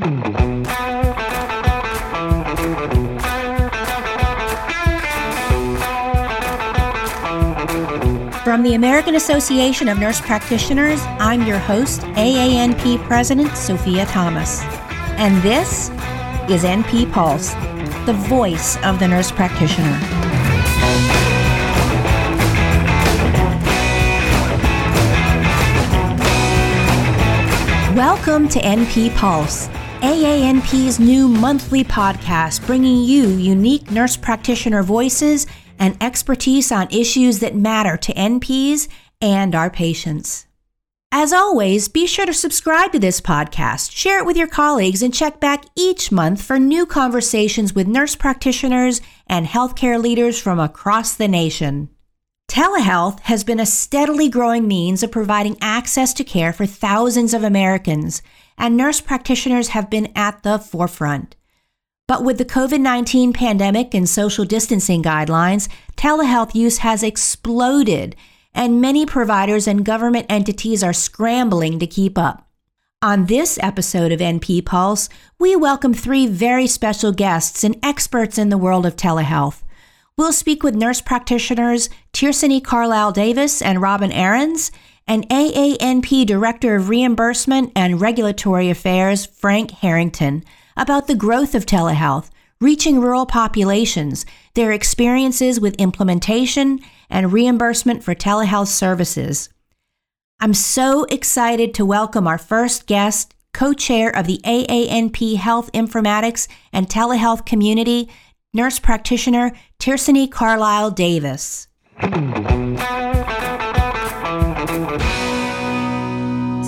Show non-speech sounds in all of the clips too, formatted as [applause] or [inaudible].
From the American Association of Nurse Practitioners, I'm your host, AANP President Sophia Thomas. And this is NP Pulse, the voice of the nurse practitioner. Welcome to NP Pulse, AANP's new monthly podcast bringing you unique nurse practitioner voices and expertise on issues that matter to NPs and our patients. As always, be sure to subscribe to this podcast, share it with your colleagues, and check back each month for new conversations with nurse practitioners and healthcare leaders from across the nation. Telehealth has been a steadily growing means of providing access to care for thousands of Americans, and nurse practitioners have been at the forefront. But with the COVID 19 pandemic and social distancing guidelines, telehealth use has exploded, and many providers and government entities are scrambling to keep up. On this episode of NP Pulse, we welcome three very special guests and experts in the world of telehealth. We'll speak with nurse practitioners Tearsanee Carlisle Davis and Robin Arends, and AANP Director of Reimbursement and Regulatory Affairs Frank Harrington about the growth of telehealth, reaching rural populations, their experiences with implementation, and reimbursement for telehealth services. I'm so excited to welcome our first guest, co chair of the AANP Health Informatics and Telehealth Community, nurse practitioner Tearsanee Carlisle Davis.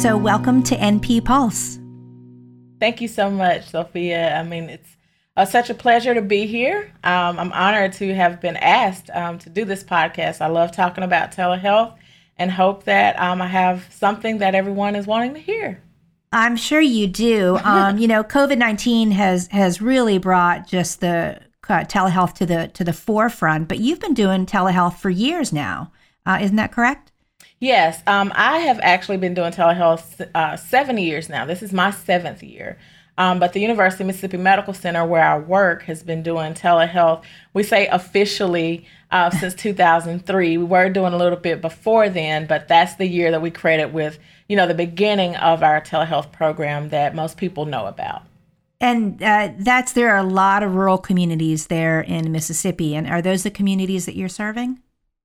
So, welcome to NP Pulse. Thank you so much, Sophia. I mean, it's uh, such a pleasure to be here. Um, I'm honored to have been asked um, to do this podcast. I love talking about telehealth and hope that um, I have something that everyone is wanting to hear. I'm sure you do. [laughs] Um, you know, COVID nineteen has has really brought just the uh, telehealth to the to the forefront. But you've been doing telehealth for years now, uh, isn't that correct? Yes, um, I have actually been doing telehealth uh, seven years now. This is my seventh year. Um, but the University of Mississippi Medical Center, where I work, has been doing telehealth. We say officially uh, since 2003. We were doing a little bit before then, but that's the year that we credit with, you know, the beginning of our telehealth program that most people know about. And uh, that's there are a lot of rural communities there in Mississippi. And are those the communities that you're serving?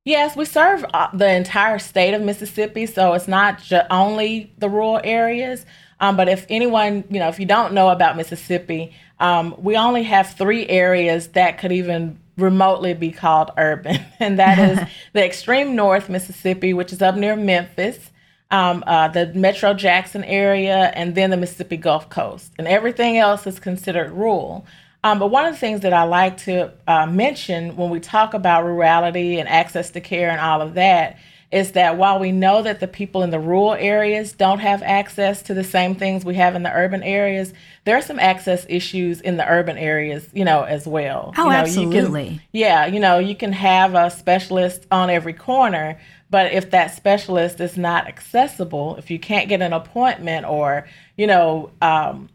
Yes, we serve uh, the entire state of Mississippi, so it's not ju- only the rural areas. Um, but if anyone, you know, if you don't know about Mississippi, um, we only have three areas that could even remotely be called urban, [laughs] and that is [laughs] the extreme north Mississippi, which is up near Memphis, um, uh, the Metro Jackson area, and then the Mississippi Gulf Coast. And everything else is considered rural. Um, but one of the things that I like to uh, mention when we talk about rurality and access to care and all of that is that while we know that the people in the rural areas don't have access to the same things we have in the urban areas, there are some access issues in the urban areas, you know, as well. Oh, you know, absolutely. You can, yeah, you know, you can have a specialist on every corner, but if that specialist is not accessible, if you can't get an appointment or, you know, um,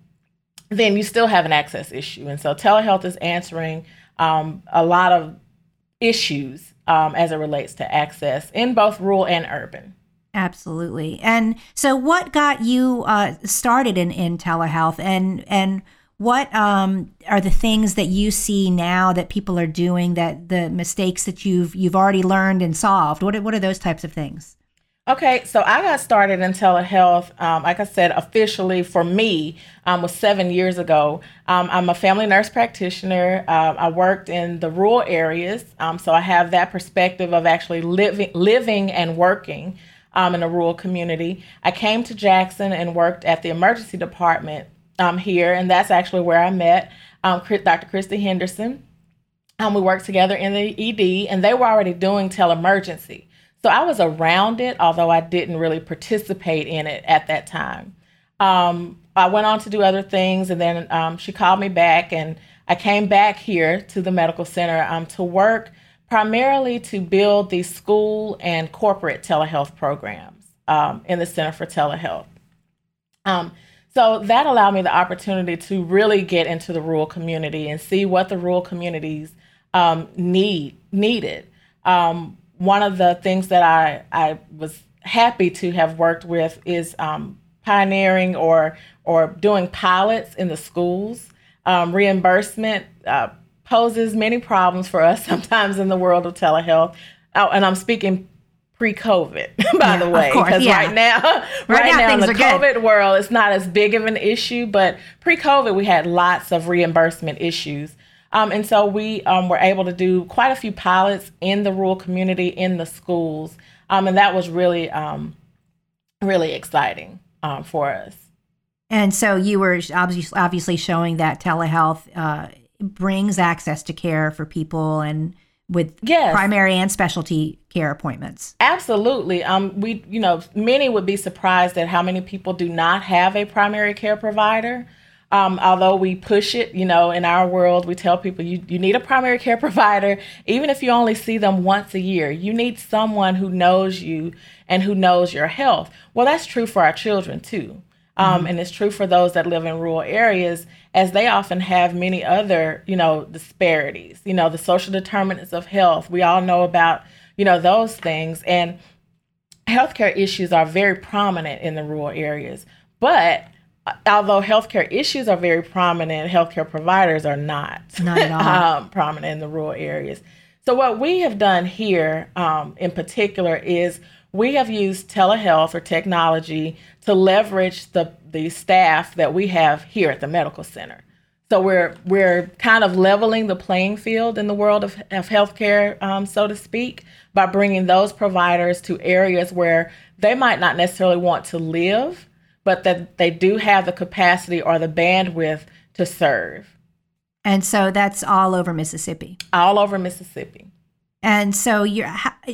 then you still have an access issue. And so telehealth is answering um, a lot of issues um, as it relates to access in both rural and urban. Absolutely. And so, what got you uh, started in, in telehealth, and and what um, are the things that you see now that people are doing that the mistakes that you've you've already learned and solved? What are, what are those types of things? Okay, so I got started in telehealth, um, like I said, officially for me um, was seven years ago. Um, I'm a family nurse practitioner. Uh, I worked in the rural areas, um, so I have that perspective of actually living, living and working um, in a rural community. I came to Jackson and worked at the emergency department here, and that's actually where I met Dr. Kristi Henderson. we worked together in the ED, and they were already doing telemergency. So I was around it, although I didn't really participate in it at that time. Um, I went on to do other things, and then um, she called me back, and I came back here to the medical center um, to work primarily to build the school and corporate telehealth programs um, in the Center for Telehealth. Um, So that allowed me the opportunity to really get into the rural community and see what the rural communities um, need needed. Um, one of the things that I, I was happy to have worked with is um, pioneering or or doing pilots in the schools. Um, reimbursement uh, poses many problems for us [laughs] sometimes in the world of telehealth. Oh, and I'm speaking pre-COVID, [laughs] by yeah, the way, because yeah. right now, [laughs] right, right now, in the COVID good. world, it's not as big of an issue. But pre-COVID, we had lots of reimbursement issues, um, and so we um, were able to do quite a few pilots in the rural community, in the schools, um, and that was really, um, really exciting um, for us. And so you were obviously obviously showing that telehealth uh, brings access to care for people and with yes. primary and specialty care appointments. Absolutely. Um, we, you know, many would be surprised at how many people do not have a primary care provider. Um, although we push it, you know, in our world, we tell people you, you need a primary care [laughs] provider, even if you only see them once a year. You need someone who knows you and who knows your health. Well, that's true for our children too. Um, mm-hmm. And it's true for those that live in rural areas, as they often have many other, you know, disparities. You know, the social determinants of health. We all know about, you know, those things. And healthcare issues are very prominent in the rural areas. But although healthcare issues are very prominent, healthcare providers are not, not at all. [laughs] um, prominent in the rural areas. So, what we have done here um, in particular is we have used telehealth or technology to leverage the, the staff that we have here at the medical center. So we're we're kind of leveling the playing field in the world of, of healthcare, um, so to speak, by bringing those providers to areas where they might not necessarily want to live, but that they do have the capacity or the bandwidth to serve. And so that's all over Mississippi. All over Mississippi. And so, you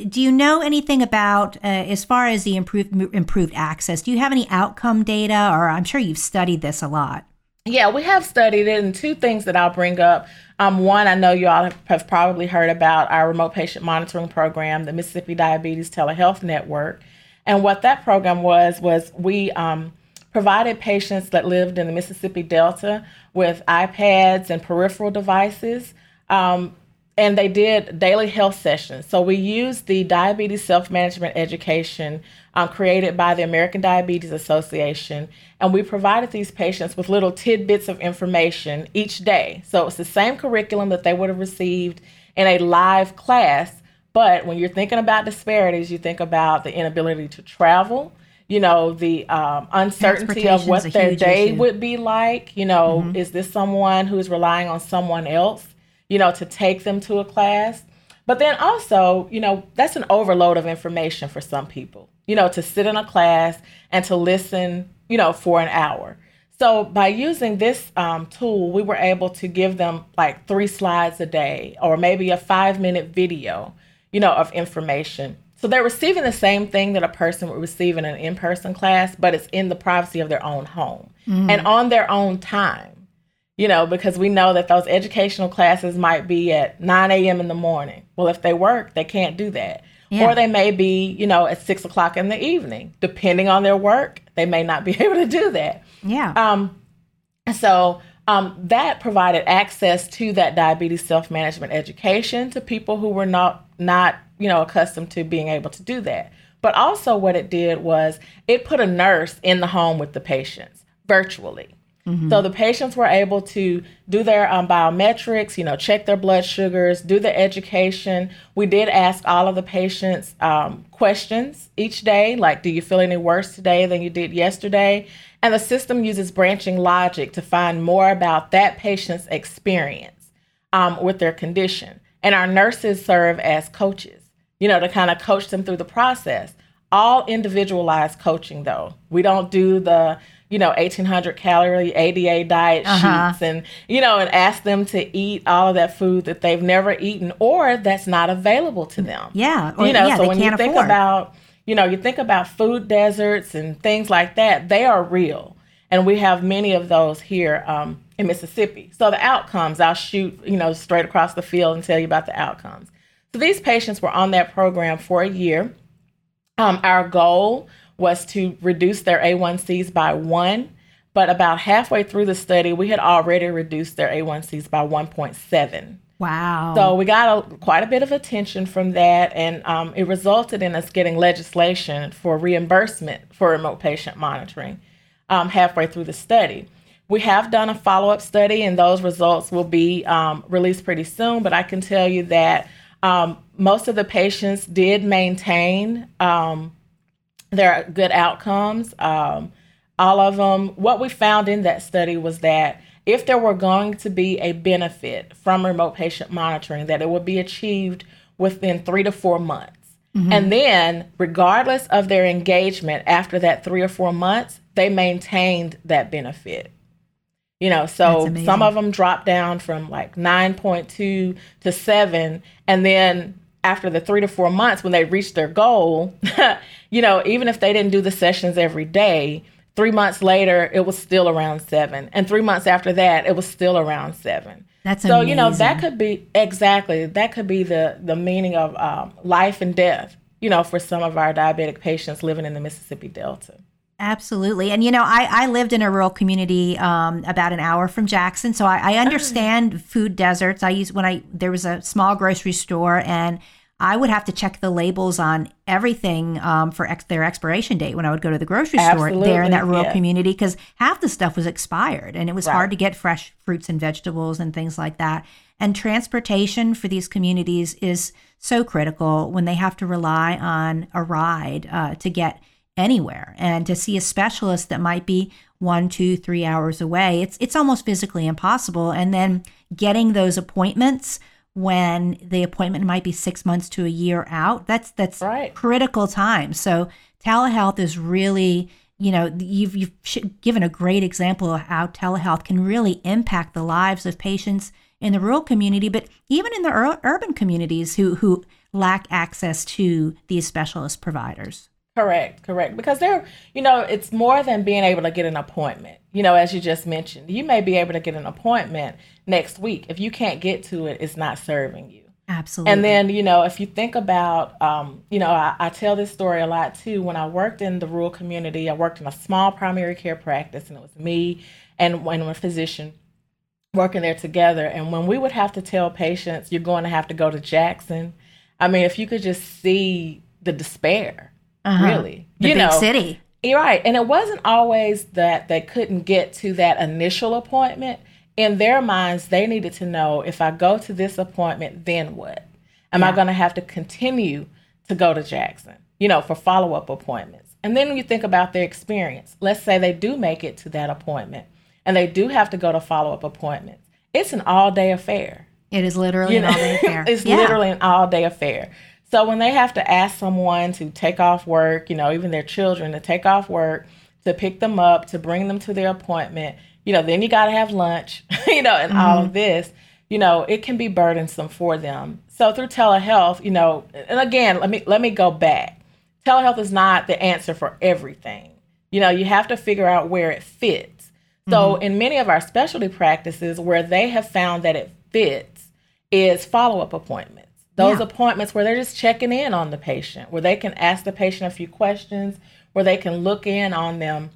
do you know anything about uh, as far as the improved improved access? Do you have any outcome data, or I'm sure you've studied this a lot? Yeah, we have studied it, and two things that I'll bring up. Um, one, I know you all have probably heard about our remote patient monitoring program, the Mississippi Diabetes Telehealth Network, and what that program was was we um, provided patients that lived in the Mississippi Delta with iPads and peripheral devices. Um, and they did daily health sessions. So we used the diabetes self management education um, created by the American Diabetes Association, and we provided these patients with little tidbits of information each day. So it's the same curriculum that they would have received in a live class. But when you're thinking about disparities, you think about the inability to travel, you know, the um, uncertainty of what their day issue. would be like. You know, mm-hmm. is this someone who's relying on someone else? you know, to take them to a class. But then also, you know, that's an overload of information for some people, you know, to sit in a class and to listen, you know, for an hour. So by using this um, tool, we were able to give them like three slides a day or maybe a five minute video, you know, of information. So they're receiving the same thing that a person would receive in an in person class, but it's in the privacy of their own home mm-hmm. and on their own time you know, because we know that those educational classes might be at 9 a.m. in the morning. Well, if they work, they can't do that. Yeah. Or they may be, you know, at six o'clock in the evening. Depending on their work, they may not [laughs] be able to do that. Yeah. Um, so um, that provided access to that diabetes self-management education to people who were not not you know accustomed to being able to do that. But also, what it did was it put a nurse in the home with the patients virtually. Mm-hmm. So the patients were able to do their um, biometrics, you know, check their blood sugars, do the education. We did ask all of the patients um, questions each day, like, do you feel any worse today than you did yesterday? And the system uses branching logic to find more about that patient's experience um, with their condition. And our nurses serve as coaches, you know, to kind of coach them through the process. All individualized coaching, though. We don't do the you know, 1800 calorie ADA diet uh-huh. sheets and, you know, and ask them to eat all of that food that they've never eaten or that's not available to them. Yeah. Or, you know, yeah, so when you think afford. about, you know, you think about food deserts and things like that, they are real. And we have many of those here um, in Mississippi. So the outcomes, I'll shoot, you know, straight across the field and tell you about the outcomes. So these patients were on that program for a year. Um, our goal was to reduce their A1Cs by one. but about halfway through the study, we had already reduced their A1Cs by 1.7. Wow. So we got a, quite a bit of attention from that, and um, it resulted in us getting legislation for reimbursement for remote patient monitoring um, halfway through the study. We have done a follow up study, and those results will be um, released pretty soon. But I can tell you that um, most of the patients did maintain um, their good outcomes. Um, all of them, what we found in that study was that if there were going to be a benefit from remote patient monitoring, that it would be achieved within three to four months. Mm-hmm. And then, regardless of their engagement after that three or four months, they maintained that benefit. You know, so some of them dropped down from like 9.2 to 7. And then after the three to four months, when they reached their goal, [laughs] you know, even if they didn't do the sessions every day, Three months later, it was still around seven. And three months after that, it was still around seven. That's so amazing. you know that could be exactly that could be the the meaning of um, life and death. You know, for some of our diabetic patients living in the Mississippi Delta. Absolutely. And, you know, I, I lived in a rural community um, about an hour from Jackson. So I, I understand oh. food deserts. I used when I, there was a small grocery store and I would have to check the labels on everything um, for ex- their expiration date when I would go to the grocery Absolutely, store there in that rural yeah. community because half the stuff was expired and it was right. hard to get fresh fruits and vegetables and things like that. And transportation for these communities is so critical when they have to rely on a ride uh, to get anywhere and to see a specialist that might be one, two, three hours away. It's it's almost physically impossible. And then getting those appointments when the appointment might be six months to a year out. That's that's right. critical time. So telehealth is really, you know, you've you've given a great example of how telehealth can really impact the lives of patients in the rural community, but even in the ur- urban communities who who lack access to these specialist providers. Correct, correct. Because they're, you know, it's more than being able to get an appointment. You know, as you just mentioned, you may be able to get an appointment next week. If you can't get to it, it's not serving you. Absolutely. And then, you know, if you think about, um, you know, I, I, tell this story a lot too. When I worked in the rural community, I worked in a small primary care practice, and it was me and one physician working there together. And when we would have to tell patients, you're going to have to go to Jackson, I mean, if you could just see the despair, uh-huh. really, the you big know, city. You're right. And it wasn't always that they couldn't get to that initial appointment in their minds, they needed to know if I go to this appointment, then what? Am yeah. I going to have to continue to go to Jackson, you know, for follow up appointments? And then when you think about their experience, let's say they do make it to that appointment and they do have to go to follow up appointments. It's an all day affair. It is literally you know? an all day affair. [laughs] it's yeah. literally an all day affair. So when they have to ask someone to take off work, you know, even their children to take off work, to pick them up, to bring them to their appointment, you know, then you got to have lunch, [laughs] you know, and mm-hmm. all of mm-hmm. this, you know, it can be burdensome for them. So through telehealth, you know, and again, let me let me go back. Telehealth is not the answer for everything. You know, you have to figure out where it fits. So mm-hmm. in many of our specialty practices where they have found that it fits is follow-up appointments. Those yeah. appointments where they're just checking in on the patient, where they can ask the patient a few questions, where they can look in on them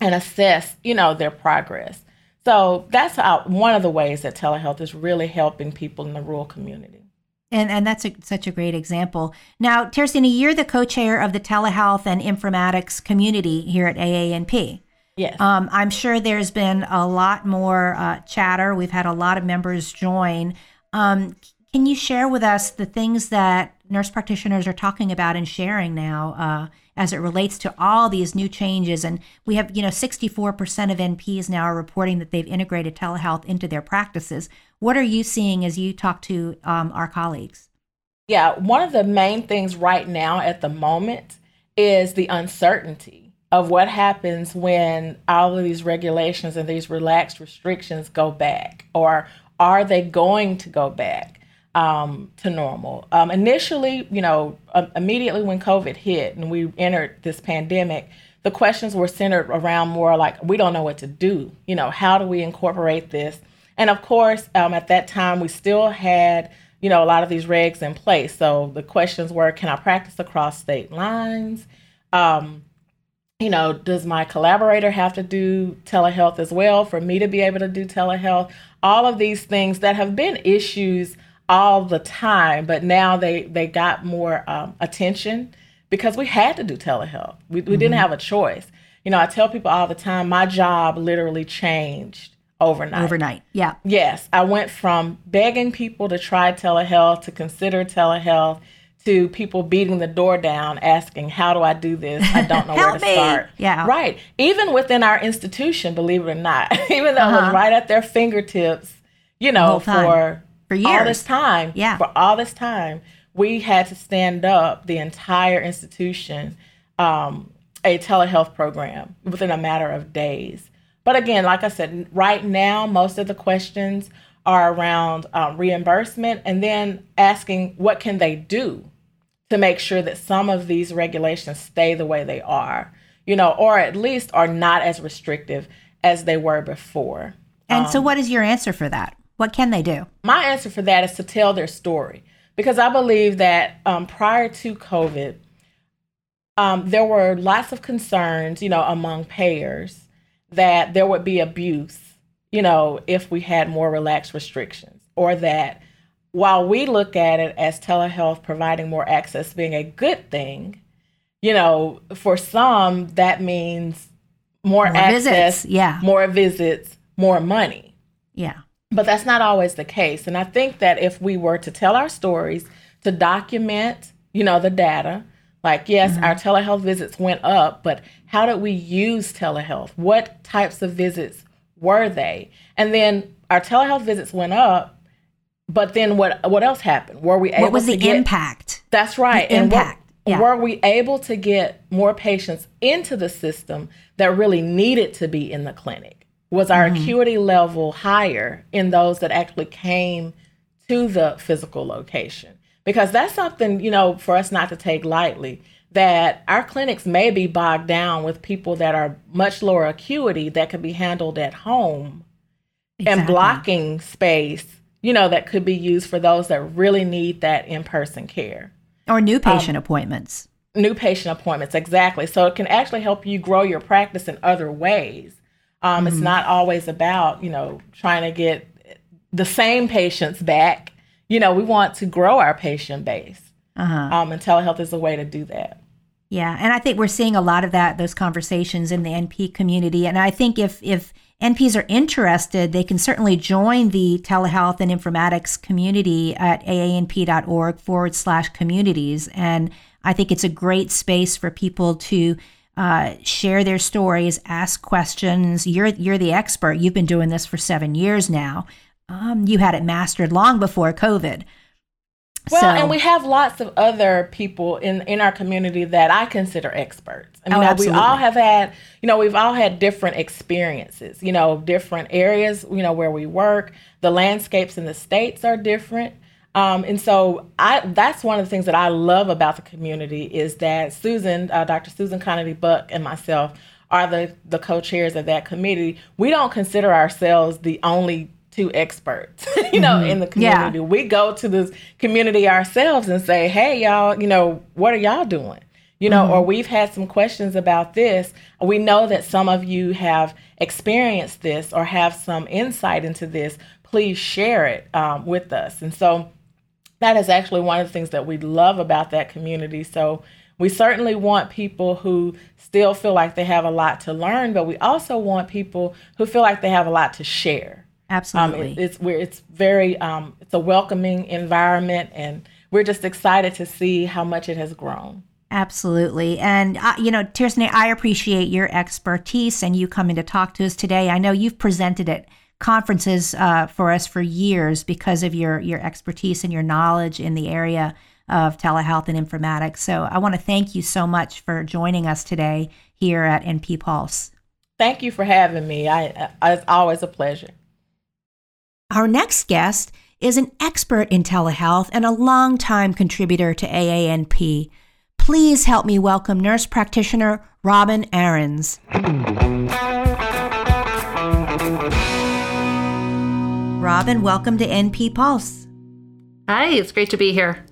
and assess, you know, their progress. So that's how, one of the ways that telehealth is really helping people in the rural community. And, and that's a, such a great example. Now, Teresina, you're the co-chair of the telehealth and informatics community here at AANP. Yes. Um, I'm sure there's been a lot more uh, chatter. We've had a lot of members join. Um, can you share with us the things that nurse practitioners are talking about and sharing now uh, as it relates to all these new changes. And we have, you know, 64% of NPs now are reporting that they've integrated telehealth into their practices. What are you seeing as you talk to um, our colleagues? Yeah, one of the main things right now at the moment is the uncertainty of what happens when all of these regulations and these relaxed restrictions go back, or are they going to go back? Um, to normal. Um, initially, you know, uh, immediately when COVID hit and we entered this pandemic, the questions were centered around more like, we don't know what to do. You know, how do we incorporate this? And of course, um, at that time, we still had, you know, a lot of these regs in place. So the questions were, can I practice across state lines? Um, you know, does my collaborator have to do telehealth as well for me to be able to do telehealth? All of these things that have been issues all the time, but now they they got more um, attention because we had to do telehealth. We, we mm-hmm. didn't have a choice. You know, I tell people all the time, my job literally changed overnight. Overnight, yeah. Yes, I went from begging people to try telehealth to consider telehealth to people beating the door down asking how do i do this i don't know [laughs] where to me. start yeah right even within our institution believe it or not [laughs] even though uh-huh. it was uh-huh. right at their fingertips you know for for years all this time yeah for all this time we had to stand up the entire institution um, a telehealth program within a matter of days but again like i said right now most of the questions are around um, reimbursement and then asking what can they do to make sure that some of these regulations stay the way they are, you know, or at least are not as restrictive as they were before. And um, so, what is your answer for that? What can they do? My answer for that is to tell their story because I believe that um, prior to COVID, um, there were lots of concerns, you know, among payers that there would be abuse, you know, if we had more relaxed restrictions or that while we look at it as telehealth providing more access being a good thing, you know, for some that means more, more access, visits. yeah, more visits, more money. Yeah. But that's not always the case. And I think that if we were to tell our stories, to document, you know, the data, like yes, mm-hmm. our telehealth visits went up, but how did we use telehealth? What types of visits were they? And then our telehealth visits went up, but then what what else happened? Were we able What was the get, impact? That's right. The and impact. Were, yeah. were we able to get more patients into the system that really needed to be in the clinic? Was our mm-hmm. acuity level higher in those that actually came to the physical location? Because that's something, you know, for us not to take lightly that our clinics may be bogged down with people that are much lower acuity that could be handled at home exactly. and blocking space you know, that could be used for those that really need that in person care. Or new patient um, appointments. New patient appointments, exactly. So it can actually help you grow your practice in other ways. Um, mm-hmm. It's not always about, you know, trying to get the same patients back. You know, we want to grow our patient base. Uh-huh. Um, and telehealth is a way to do that. Yeah, and I think we're seeing a lot of that those conversations in the NP community. And I think if if NPs are interested, they can certainly join the telehealth and informatics community at aanp.org forward slash communities. And I think it's a great space for people to uh, share their stories, ask questions. You're you're the expert. You've been doing this for seven years now. Um, you had it mastered long before COVID. Well, so, and we have lots of other people in in our community that I consider experts. I mean, oh, we all have had, you know, we've all had different experiences, you know, different areas, you know, where we work. The landscapes in the states are different. Um, and so I that's one of the things that I love about the community is that Susan, uh, Dr. Susan Connolly Buck and myself are the the co-chairs of that committee. We don't consider ourselves the only two experts, [laughs] you know, mm-hmm. in the community. Yeah. We go to the community ourselves and say, hey, y'all, you know, what are y'all doing? You know, mm-hmm. or we've had some questions about this. We know that some of you have experienced this or have some insight into this. Please share it um, with us. And so that is actually one of the things that we love about that community. So we certainly want people who still feel like they have a lot to learn, but we also want people who feel like they have a lot to share. Absolutely. Um, it, it's where it's very um, it's a welcoming environment, and we're just excited to see how much it has grown. Absolutely. And, uh, you know, Tierney, I appreciate your expertise and you coming to talk to us today. I know you've presented at conferences uh, for us for years because of your, your expertise and your knowledge in the area of telehealth and informatics. So I want to thank you so much for joining us today here at NP Pulse. Thank you for having me. I, I it's always a pleasure. Our next guest is an expert in telehealth and a longtime contributor to AANP. Please help me welcome nurse practitioner Robin Arends. [laughs] Robin, welcome to NP Pulse. Hi, it's great to be here.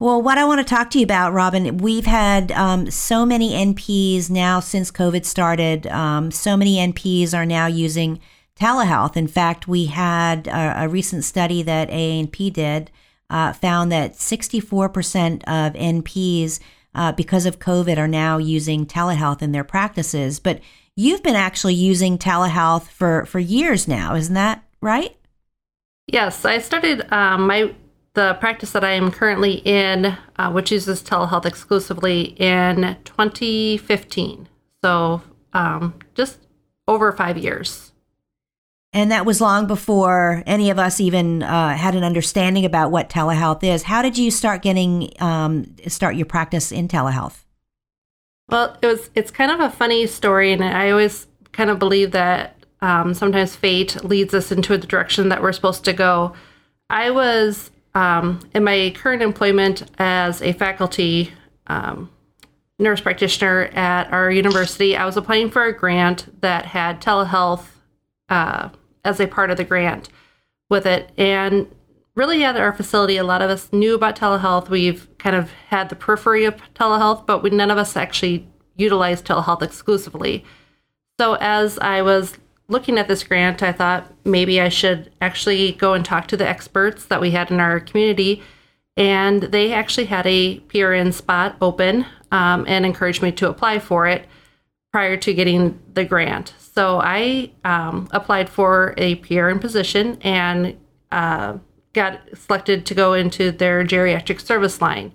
Well, what I want to talk to you about, Robin, we've had um, so many NPs now since COVID started. Um, so many NPs are now using telehealth. In fact, we had a, a recent study that AANP did uh, found that 64% of NPs, uh, because of COVID, are now using telehealth in their practices. But you've been actually using telehealth for, for years now, isn't that right? Yes, I started um, my the practice that I am currently in, uh, which uses telehealth exclusively, in 2015. So um, just over five years. And that was long before any of us even uh, had an understanding about what telehealth is. How did you start getting um, start your practice in telehealth? Well, it was it's kind of a funny story, and I always kind of believe that um, sometimes fate leads us into the direction that we're supposed to go. I was um, in my current employment as a faculty um, nurse practitioner at our university, I was applying for a grant that had telehealth uh, as a part of the grant with it. And really, at our facility, a lot of us knew about telehealth. We've kind of had the periphery of telehealth, but we, none of us actually utilized telehealth exclusively. So, as I was looking at this grant, I thought maybe I should actually go and talk to the experts that we had in our community. And they actually had a PRN spot open um, and encouraged me to apply for it prior to getting the grant. So I um, applied for a PRN position and uh, got selected to go into their geriatric service line.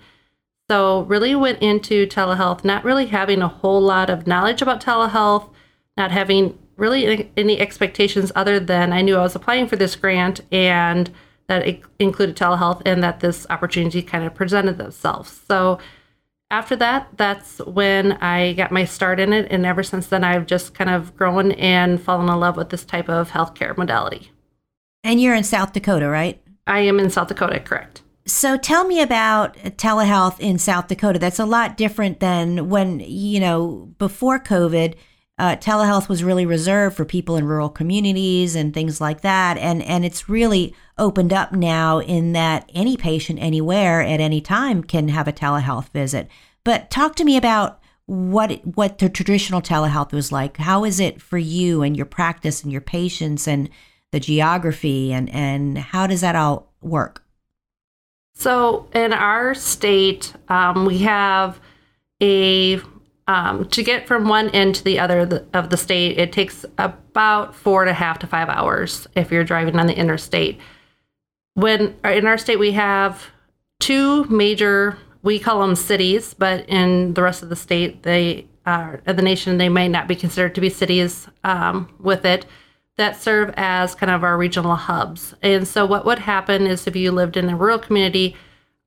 So really went into telehealth, not really having a whole lot of knowledge about telehealth, not having really any expectations other than I knew I was applying for this grant and that it included telehealth and that this opportunity kind of presented themselves. So after that, that's when I got my start in it. And ever since then, I've just kind of grown and fallen in love with this type of healthcare modality. And you're in South Dakota, right? I am in South Dakota, correct. So tell me about telehealth in South Dakota. That's a lot different than when, you know, before COVID uh, telehealth was really reserved for people in rural communities and things like that. And, and it's really opened up now in that any patient anywhere at any time can have a telehealth visit. But talk to me about what what the traditional telehealth was like. How is it for you and your practice and your patients and the geography and and how does that all work? So in our state, um, we have a um, to get from one end to the other of the state, it takes about four and a half to five hours if you're driving on the interstate. When uh, in our state, we have two major, we call them cities, but in the rest of the state, they are uh, the nation, they may not be considered to be cities um, with it that serve as kind of our regional hubs. And so, what would happen is if you lived in a rural community,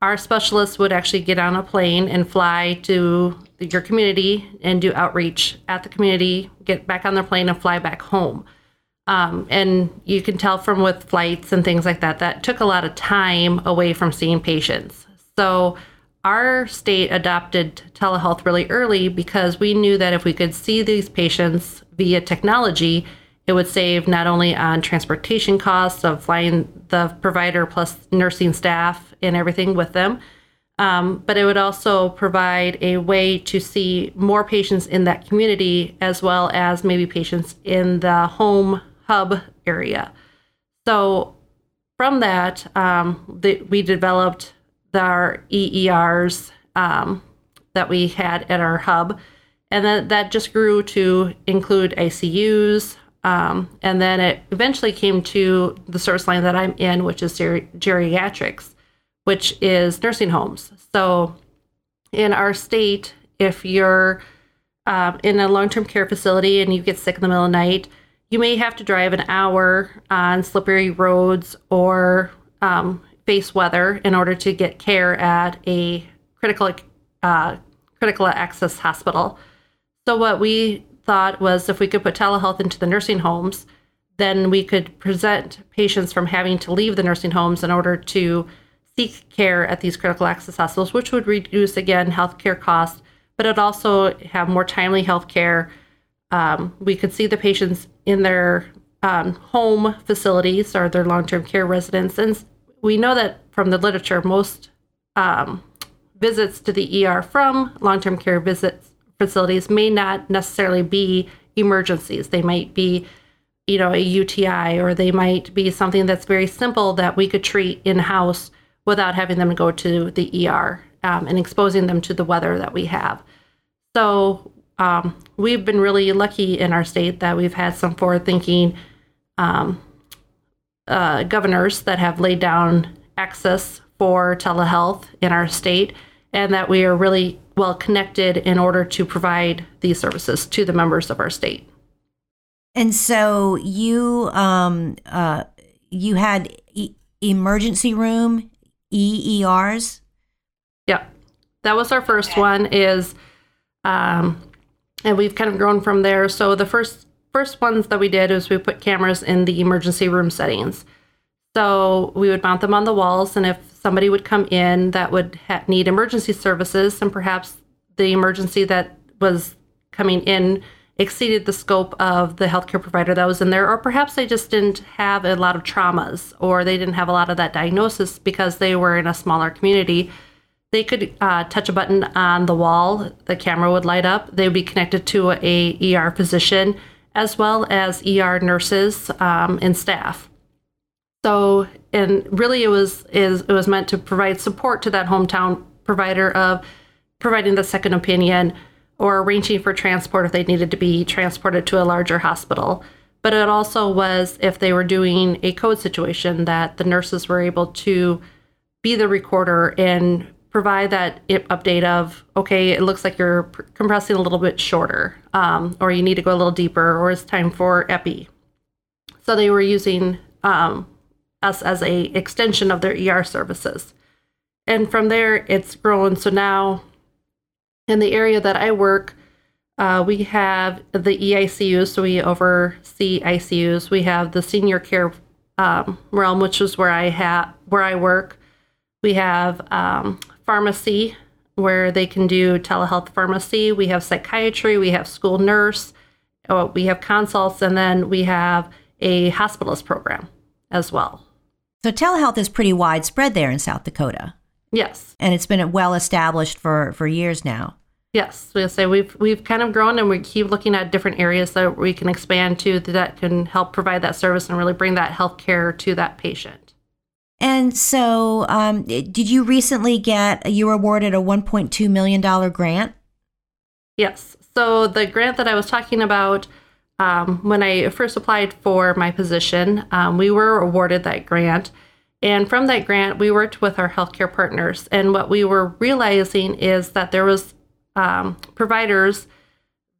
our specialists would actually get on a plane and fly to your community and do outreach at the community, get back on their plane and fly back home. Um, and you can tell from with flights and things like that, that took a lot of time away from seeing patients. So our state adopted telehealth really early because we knew that if we could see these patients via technology, it would save not only on transportation costs of flying the provider plus nursing staff and everything with them, um, but it would also provide a way to see more patients in that community as well as maybe patients in the home hub area. So from that, um, the, we developed our EERs um, that we had at our hub. And then that just grew to include ICUs. Um, and then it eventually came to the service line that I'm in, which is geriatrics which is nursing homes. So, in our state, if you're um, in a long term care facility and you get sick in the middle of the night, you may have to drive an hour on slippery roads or um, face weather in order to get care at a critical uh, critical access hospital. So what we thought was if we could put telehealth into the nursing homes, then we could present patients from having to leave the nursing homes in order to seek care at these critical access hospitals, which would reduce again healthcare costs, but it also have more timely health care. Um, we could see the patients in their um, home facilities or their long-term care residence, and we know that from the literature, most um, visits to the ER from long term care visits facilities may not necessarily be emergencies. They might be, you know, a UTI or they might be something that's very simple that we could treat in house without having them go to the ER um, and exposing them to the weather that we have. So um, we've been really lucky in our state that we've had some forward thinking um, uh, governors that have laid down access for telehealth in our state and that we are really well connected in order to provide these services to the members of our state. And so you um, uh, you had e- emergency room EERs. Yeah, that was our first one. Is um, and we've kind of grown from there. So the first first ones that we did was we put cameras in the emergency room settings. So we would mount them on the walls, and if somebody would come in that would ha- need emergency services, and perhaps the emergency that was coming in exceeded the scope of the healthcare provider that was in there, or perhaps they just didn't have a lot of traumas, or they didn't have a lot of that diagnosis because they were in a smaller community. They could uh, touch a button on the wall, the camera would light up. They would be connected to a ER physician as well as ER nurses um, and staff. So, and really, it was is it was meant to provide support to that hometown provider of providing the second opinion or arranging for transport if they needed to be transported to a larger hospital. But it also was if they were doing a code situation that the nurses were able to be the recorder and provide that update of okay it looks like you're compressing a little bit shorter um, or you need to go a little deeper or it's time for epi so they were using um, us as a extension of their ER services. And from there, it's grown. So now, in the area that I work, uh, we have the EICUs, so we oversee ICUs. We have the senior care um, realm, which is where I have where I work. We have um, pharmacy, where they can do telehealth pharmacy. We have psychiatry. We have school nurse. Oh, we have consults, and then we have a hospitalist program as well. So telehealth is pretty widespread there in South Dakota. Yes. And it's been well established for, for years now. Yes, we'll say we've we've kind of grown and we keep looking at different areas that we can expand to that can help provide that service and really bring that health care to that patient. And so, um, did you recently get you were awarded a 1.2 million dollar grant? Yes. So the grant that I was talking about um, when I first applied for my position, um, we were awarded that grant. And from that grant, we worked with our healthcare partners. And what we were realizing is that there was um, providers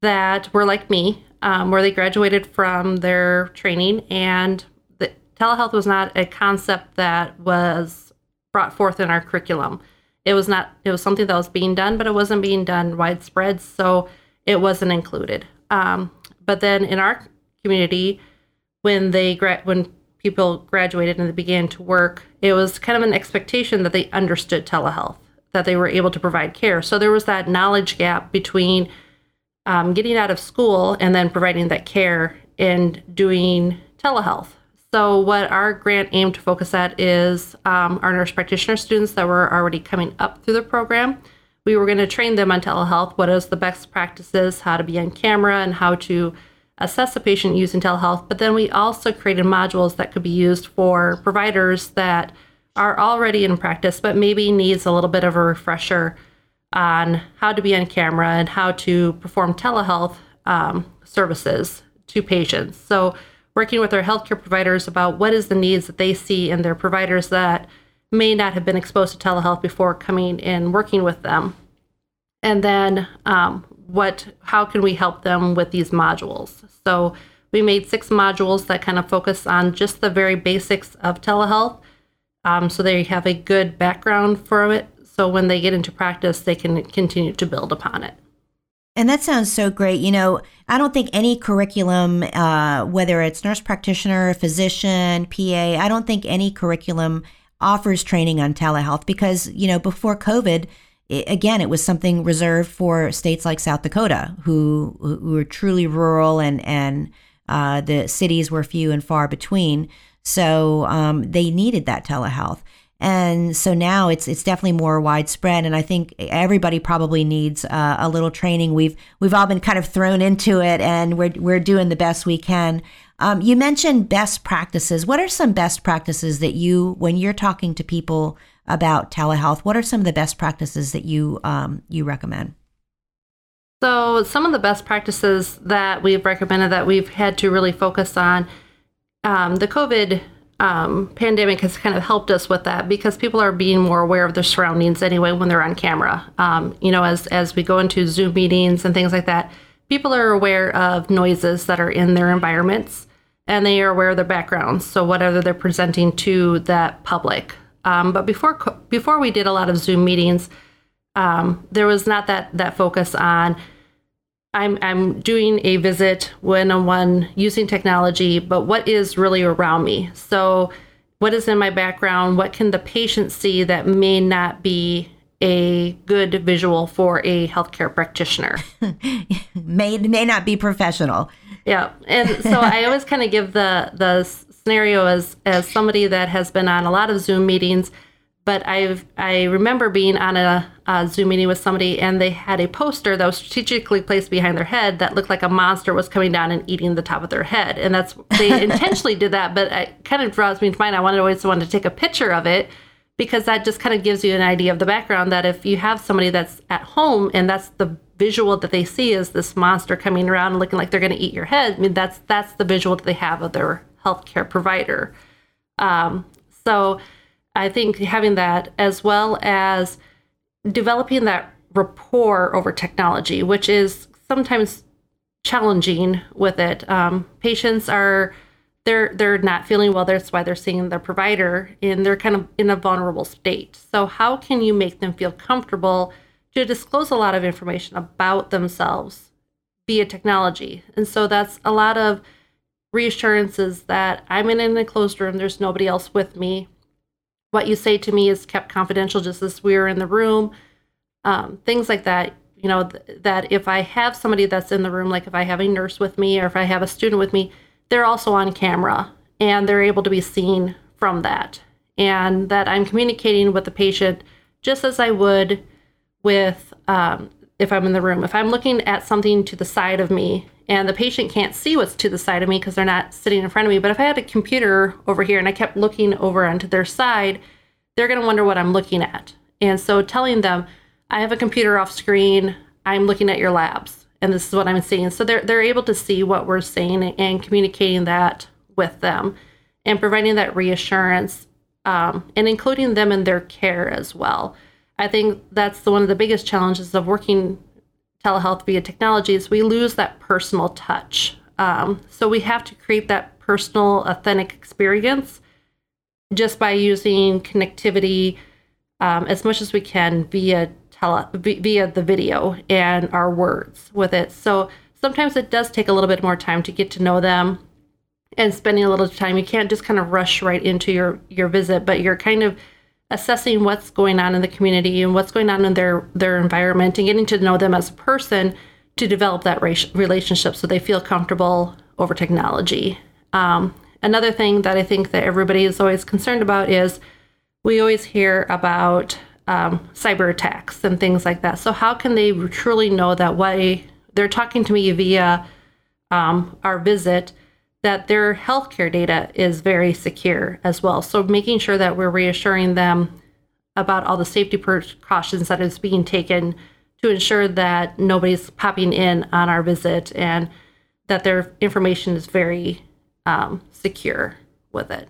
that were like me, um, where they graduated from their training, and the telehealth was not a concept that was brought forth in our curriculum. It was not. It was something that was being done, but it wasn't being done widespread, so it wasn't included. Um, but then in our community, when they when people graduated and they began to work, it was kind of an expectation that they understood telehealth, that they were able to provide care. So there was that knowledge gap between um, getting out of school and then providing that care and doing telehealth. So, what our grant aimed to focus at is um, our nurse practitioner students that were already coming up through the program we were going to train them on telehealth, what is the best practices, how to be on camera, and how to assess a patient using telehealth. But then we also created modules that could be used for providers that are already in practice, but maybe needs a little bit of a refresher on how to be on camera and how to perform telehealth um, services to patients. So working with our healthcare providers about what is the needs that they see in their providers that may not have been exposed to telehealth before coming and working with them. And then um, what how can we help them with these modules? So we made six modules that kind of focus on just the very basics of telehealth. Um, so they have a good background for it. So when they get into practice, they can continue to build upon it. And that sounds so great. You know, I don't think any curriculum, uh, whether it's nurse practitioner, physician, PA, I don't think any curriculum offers training on telehealth because, you know, before COVID, it, again, it was something reserved for states like South Dakota, who who were truly rural and and uh, the cities were few and far between. So um, they needed that telehealth. and so now it's it's definitely more widespread. And I think everybody probably needs uh, a little training. We've we've all been kind of thrown into it, and we're we're doing the best we can. Um, you mentioned best practices. What are some best practices that you, when you're talking to people about telehealth, what are some of the best practices that you um, you recommend? So, some of the best practices that we've recommended that we've had to really focus on, um, the COVID um, pandemic has kind of helped us with that because people are being more aware of their surroundings anyway when they're on camera. Um, you know, as as we go into Zoom meetings and things like that, people are aware of noises that are in their environments and they are aware of their backgrounds. So whatever they're presenting to that public. Um, but before before we did a lot of Zoom meetings, um, there was not that that focus on. I'm I'm doing a visit one on one using technology, but what is really around me? So, what is in my background? What can the patient see that may not be a good visual for a healthcare practitioner. [laughs] may may not be professional. Yeah, and so I always kind of give the the scenario as as somebody that has been on a lot of Zoom meetings, but I've I remember being on a, a Zoom meeting with somebody and they had a poster that was strategically placed behind their head that looked like a monster was coming down and eating the top of their head, and that's they [laughs] intentionally did that, but it kind of draws me to mind. I wanted always wanted to take a picture of it because that just kind of gives you an idea of the background that if you have somebody that's at home and that's the visual that they see is this monster coming around and looking like they're going to eat your head, I mean that's that's the visual that they have of their healthcare provider. Um, so I think having that as well as developing that rapport over technology, which is sometimes challenging with it. Um, patients are they're they're not feeling well that's why they're seeing their provider and they're kind of in a vulnerable state so how can you make them feel comfortable to disclose a lot of information about themselves via technology and so that's a lot of reassurances that i'm in an enclosed room there's nobody else with me what you say to me is kept confidential just as we're in the room um, things like that you know th- that if i have somebody that's in the room like if i have a nurse with me or if i have a student with me they're also on camera and they're able to be seen from that. And that I'm communicating with the patient just as I would with um, if I'm in the room. If I'm looking at something to the side of me and the patient can't see what's to the side of me because they're not sitting in front of me, but if I had a computer over here and I kept looking over onto their side, they're going to wonder what I'm looking at. And so telling them, I have a computer off screen, I'm looking at your labs and this is what I'm seeing. So they're they're able to see what we're seeing and communicating that with them, and providing that reassurance, um, and including them in their care as well. I think that's the, one of the biggest challenges of working telehealth via technology is we lose that personal touch. Um, so we have to create that personal, authentic experience just by using connectivity um, as much as we can via tele via the video and our words with it. So sometimes it does take a little bit more time to get to know them and spending a little time. You can't just kind of rush right into your your visit, but you're kind of assessing what's going on in the community and what's going on in their their environment and getting to know them as a person to develop that relationship so they feel comfortable over technology. Um, another thing that I think that everybody is always concerned about is we always hear about um, cyber attacks and things like that. So how can they truly know that way they're talking to me via um, our visit that their healthcare data is very secure as well. So making sure that we're reassuring them about all the safety precautions that is being taken to ensure that nobody's popping in on our visit and that their information is very um, secure with it.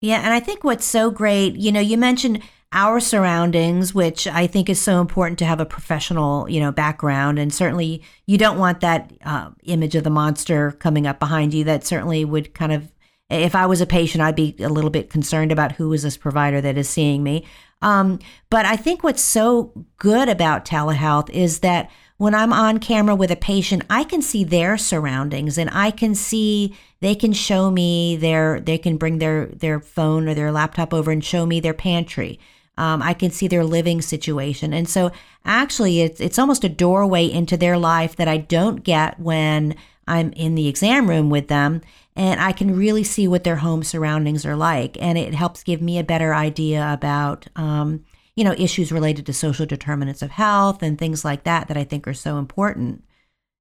Yeah, and I think what's so great, you know, you mentioned our surroundings, which I think is so important to have a professional, you know, background. And certainly, you don't want that uh, image of the monster coming up behind you. That certainly would kind of, if I was a patient, I'd be a little bit concerned about who is this provider that is seeing me. Um, but I think what's so good about telehealth is that when I'm on camera with a patient, I can see their surroundings and I can see they can show me their they can bring their their phone or their laptop over and show me their pantry. Um, I can see their living situation. And so actually it's it's almost a doorway into their life that I don't get when I'm in the exam room with them and I can really see what their home surroundings are like. And it helps give me a better idea about, um, you know, issues related to social determinants of health and things like that that I think are so important.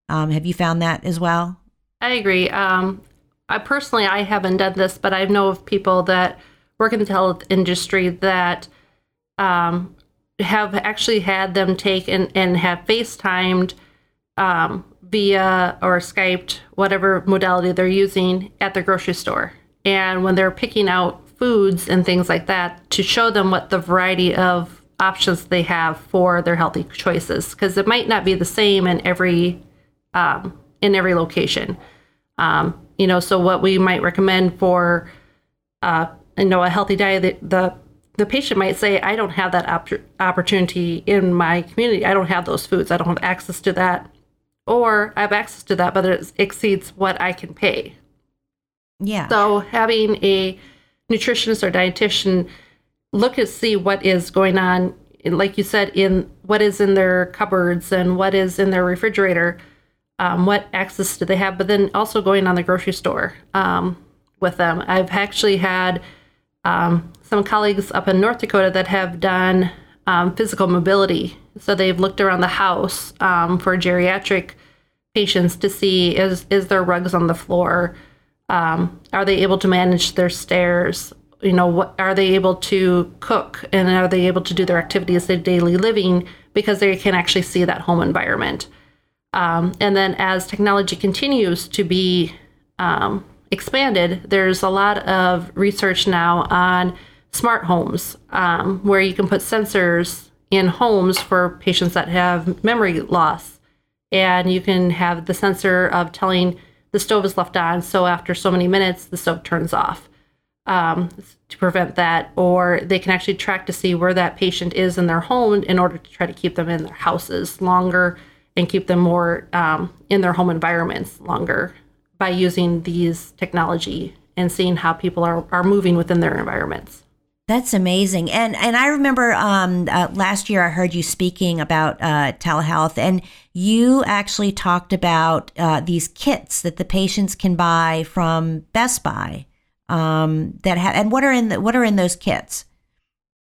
Um, have you found that as well? I agree. Um, I personally, I haven't done this, but I know of people that work in the health industry that um, have actually had them take and, and have FaceTimed um, via or Skyped, whatever modality they're using at the grocery store. And when they're picking out foods and things like that, to show them what the variety of options they have for their healthy choices, because it might not be the same in every um, in every location. Um, you know, so what we might recommend for uh, you know a healthy diet, the, the the patient might say, I don't have that op- opportunity in my community. I don't have those foods. I don't have access to that or I have access to that, but it exceeds what I can pay. Yeah. So having a nutritionist or dietitian look and see what is going on, like you said, in what is in their cupboards and what is in their refrigerator, um, what access do they have, but then also going on the grocery store um, with them. I've actually had um, some colleagues up in North Dakota that have done um, physical mobility. So they've looked around the house um, for geriatric patients to see is is there rugs on the floor? Um, are they able to manage their stairs? You know, what are they able to cook and are they able to do their activities of daily living because they can actually see that home environment? Um, and then as technology continues to be um, expanded, there's a lot of research now on smart homes um, where you can put sensors in homes for patients that have memory loss. And you can have the sensor of telling the stove is left on, so after so many minutes, the stove turns off um, to prevent that. Or they can actually track to see where that patient is in their home in order to try to keep them in their houses longer and keep them more um, in their home environments longer by using these technology and seeing how people are, are moving within their environments. That's amazing. And and I remember um, uh, last year I heard you speaking about uh, telehealth, and you actually talked about uh, these kits that the patients can buy from Best Buy. Um, that have and what are in the, what are in those kits?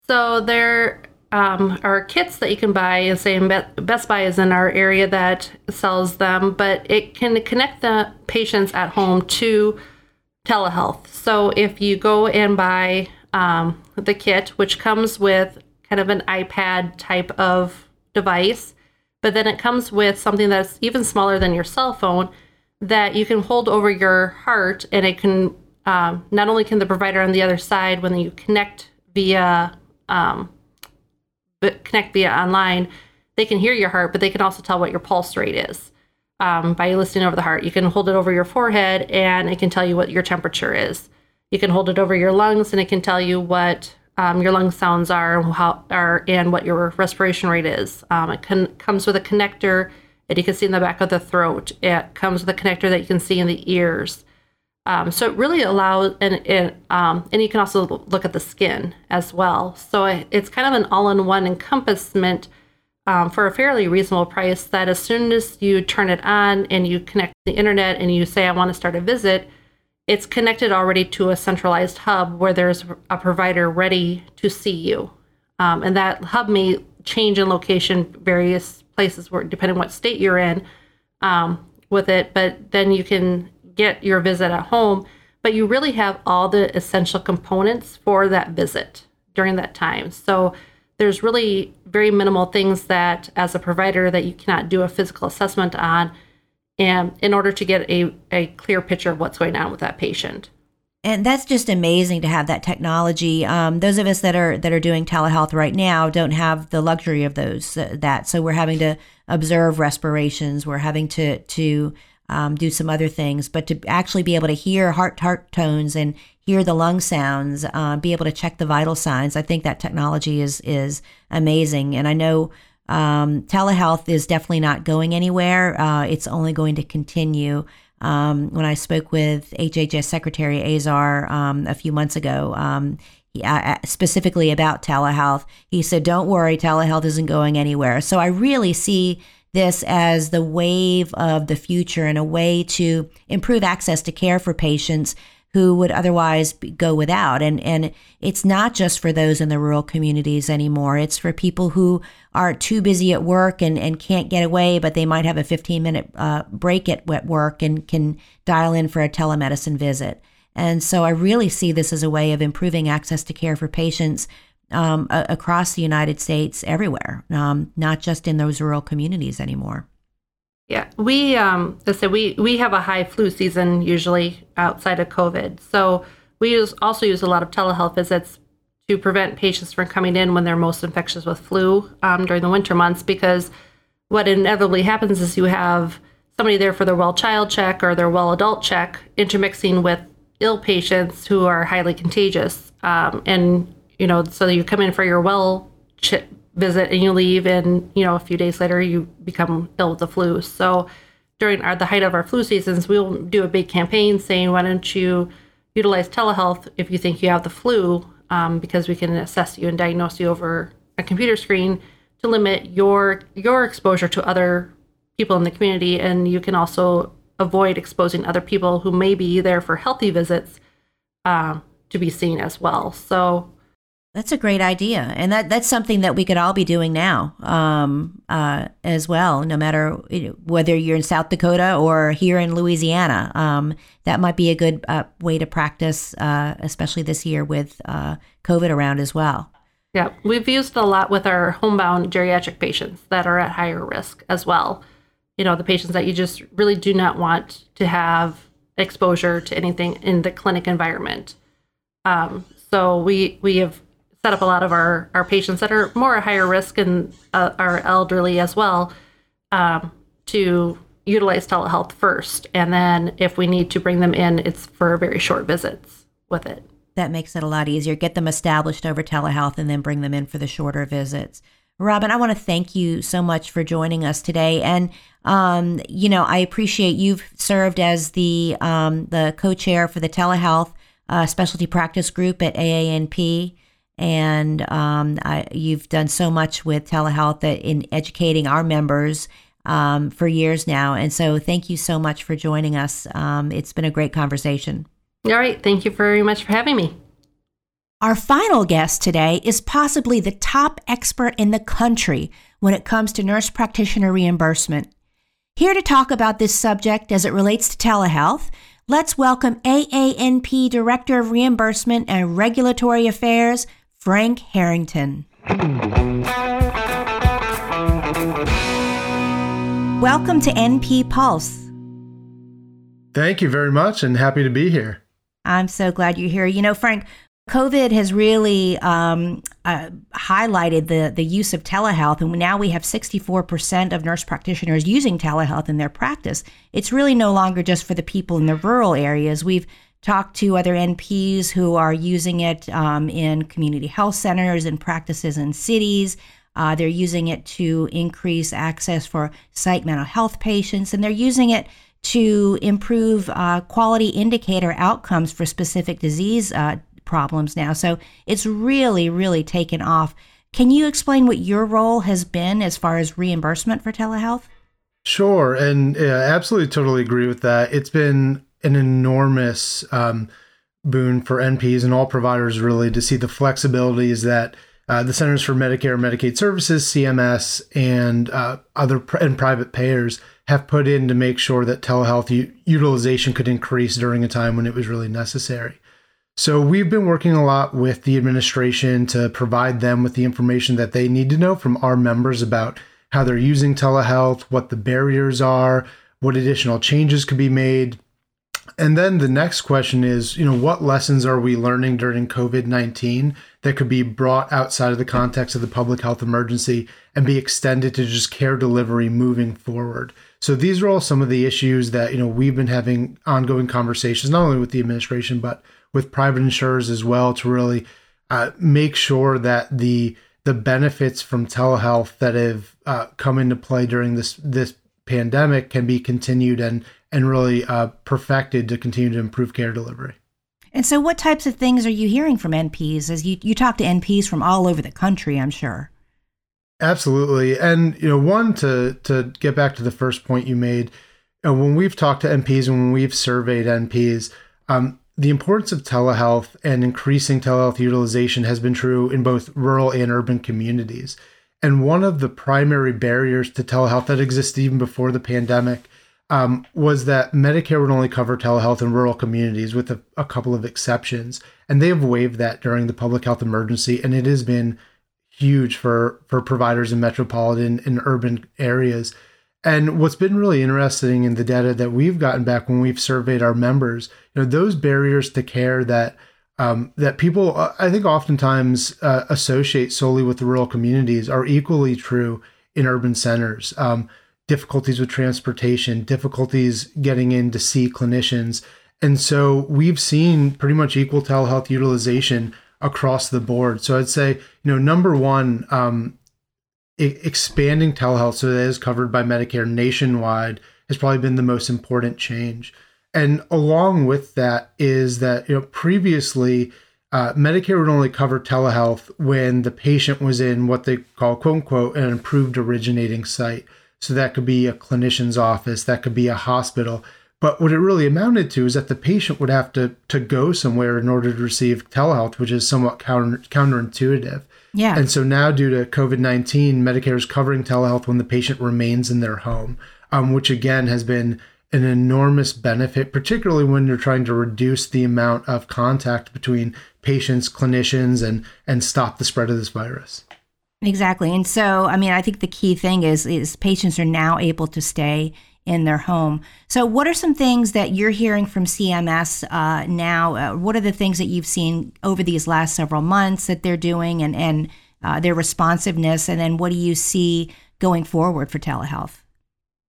So there um, are kits that you can buy, and say Best Buy is in our area that sells them, but it can connect the patients at home to telehealth. So if you go and buy um, the kit, which comes with kind of an iPad type of device, but then it comes with something that's even smaller than your cell phone that you can hold over your heart, and it can um, not only can the provider on the other side when you connect via um, connect via online, they can hear your heart, but they can also tell what your pulse rate is um, by listening over the heart. You can hold it over your forehead, and it can tell you what your temperature is. You can hold it over your lungs and it can tell you what um, your lung sounds are and how are and what your respiration rate is. Um, it can, comes with a connector that you can see in the back of the throat. It comes with a connector that you can see in the ears. Um, so it really allows, and um, and you can also look at the skin as well. So it, it's kind of an all-in-one encompassment um, for a fairly reasonable price. That as soon as you turn it on and you connect the internet and you say, "I want to start a visit," it's connected already to a centralized hub where there's a provider ready to see you. Um, and that hub may change in location, various places where, depending what state you're in um, with it, but then you can get your visit at home. But you really have all the essential components for that visit during that time. So there's really very minimal things that, as a provider, that you cannot do a physical assessment on and in order to get a, a clear picture of what's going on with that patient and that's just amazing to have that technology. Um, those of us that are that are doing telehealth right now don't have the luxury of those uh, that. So we're having to observe respirations. We're having to to um, do some other things, but to actually be able to hear heart heart tones and hear the lung sounds, uh, be able to check the vital signs. I think that technology is is amazing, and I know um, telehealth is definitely not going anywhere. Uh, it's only going to continue. Um, when I spoke with HHS Secretary Azar um, a few months ago, um, he, uh, specifically about telehealth, he said, "Don't worry, telehealth isn't going anywhere." So I really see this as the wave of the future and a way to improve access to care for patients who would otherwise go without. And, and it's not just for those in the rural communities anymore. It's for people who are too busy at work and, and can't get away, but they might have a 15 minute uh, break at, at work and can dial in for a telemedicine visit. And so I really see this as a way of improving access to care for patients um, a- across the United States, everywhere, um, not just in those rural communities anymore. Yeah, we um, I said we we have a high flu season usually outside of COVID, so we use also use a lot of telehealth visits to prevent patients from coming in when they're most infectious with flu um, during the winter months. Because what inevitably happens is you have somebody there for their well child check or their well adult check, intermixing with ill patients who are highly contagious, um, and you know, so you come in for your well ch- visit and you leave and you know a few days later you become ill with the flu. So during our, the height of our flu seasons we'll do a big campaign saying why don't you utilize telehealth if you think you have the flu? Um, because we can assess you and diagnose you over a computer screen to limit your your exposure to other people in the community. And you can also avoid exposing other people who may be there for healthy visits uh, to be seen as well. So that's a great idea, and that that's something that we could all be doing now, um, uh, as well. No matter whether you're in South Dakota or here in Louisiana, um, that might be a good uh, way to practice, uh, especially this year with uh, COVID around as well. Yeah, we've used a lot with our homebound geriatric patients that are at higher risk as well. You know, the patients that you just really do not want to have exposure to anything in the clinic environment. Um, so we we have set up a lot of our, our patients that are more higher risk and uh, are elderly as well um, to utilize telehealth first. And then if we need to bring them in, it's for very short visits with it. That makes it a lot easier. Get them established over telehealth and then bring them in for the shorter visits. Robin, I want to thank you so much for joining us today. And, um, you know, I appreciate you've served as the, um, the co chair for the telehealth uh, specialty practice group at AANP and um, I, you've done so much with telehealth in educating our members um, for years now. And so, thank you so much for joining us. Um, it's been a great conversation. All right. Thank you very much for having me. Our final guest today is possibly the top expert in the country when it comes to nurse practitioner reimbursement. Here to talk about this subject as it relates to telehealth, let's welcome AANP Director of Reimbursement and Regulatory Affairs, Frank Harrington. Welcome to NP Pulse. Thank you very much and happy to be here. I'm so glad you're here. You know, Frank, COVID has really um, uh, highlighted the, the use of telehealth, and now we have 64% of nurse practitioners using telehealth in their practice. It's really no longer just for the people in the rural areas. We've talked to other NPs who are using it um, in community health centers and practices in cities. Uh, they're using it to increase access for psych mental health patients, and they're using it to improve uh, quality indicator outcomes for specific disease uh, problems now. So it's really, really taken off. Can you explain what your role has been as far as reimbursement for telehealth? Sure, and yeah, absolutely, totally agree with that. It's been an enormous um, boon for NPs and all providers really to see the flexibilities that uh, the Centers for Medicare and Medicaid Services, CMS, and uh, other pr- and private payers have put in to make sure that telehealth u- utilization could increase during a time when it was really necessary. So we've been working a lot with the administration to provide them with the information that they need to know from our members about how they're using telehealth, what the barriers are, what additional changes could be made, and then the next question is, you know, what lessons are we learning during COVID 19 that could be brought outside of the context of the public health emergency and be extended to just care delivery moving forward? So these are all some of the issues that, you know, we've been having ongoing conversations, not only with the administration, but with private insurers as well to really uh, make sure that the the benefits from telehealth that have uh, come into play during this this pandemic can be continued and and really uh, perfected to continue to improve care delivery. And so, what types of things are you hearing from NPs as you, you talk to NPs from all over the country, I'm sure? Absolutely. And you know, one to to get back to the first point you made, when we've talked to NPs and when we've surveyed NPs, um, the importance of telehealth and increasing telehealth utilization has been true in both rural and urban communities. And one of the primary barriers to telehealth that existed even before the pandemic um, was that Medicare would only cover telehealth in rural communities with a, a couple of exceptions. And they have waived that during the public health emergency. And it has been huge for, for providers in metropolitan and urban areas. And what's been really interesting in the data that we've gotten back when we've surveyed our members, you know, those barriers to care that um, that people, uh, I think, oftentimes uh, associate solely with the rural communities are equally true in urban centers. Um, difficulties with transportation, difficulties getting in to see clinicians, and so we've seen pretty much equal telehealth utilization across the board. So I'd say, you know, number one, um, expanding telehealth so that it is covered by Medicare nationwide has probably been the most important change. And along with that is that you know previously uh, Medicare would only cover telehealth when the patient was in what they call quote unquote an improved originating site. So that could be a clinician's office, that could be a hospital. But what it really amounted to is that the patient would have to to go somewhere in order to receive telehealth, which is somewhat counter, counterintuitive. Yeah. And so now, due to COVID 19, Medicare is covering telehealth when the patient remains in their home, um, which again has been an enormous benefit, particularly when you're trying to reduce the amount of contact between patients, clinicians, and, and stop the spread of this virus. Exactly. And so, I mean, I think the key thing is, is patients are now able to stay in their home. So, what are some things that you're hearing from CMS uh, now? Uh, what are the things that you've seen over these last several months that they're doing and, and uh, their responsiveness? And then what do you see going forward for telehealth?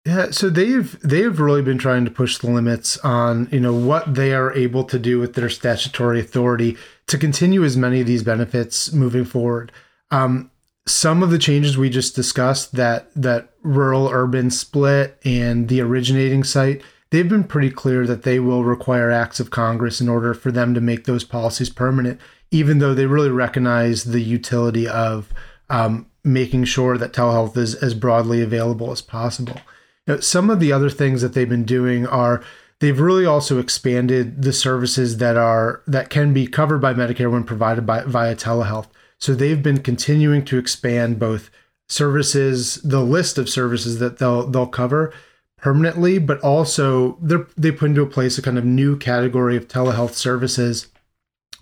Yeah, so they've they've really been trying to push the limits on you know what they are able to do with their statutory authority to continue as many of these benefits moving forward. Um, some of the changes we just discussed that that rural urban split and the originating site they've been pretty clear that they will require acts of congress in order for them to make those policies permanent even though they really recognize the utility of um, making sure that telehealth is as broadly available as possible. Know, some of the other things that they've been doing are they've really also expanded the services that are that can be covered by medicare when provided by via telehealth so they've been continuing to expand both services, the list of services that they'll they'll cover permanently, but also they they put into a place a kind of new category of telehealth services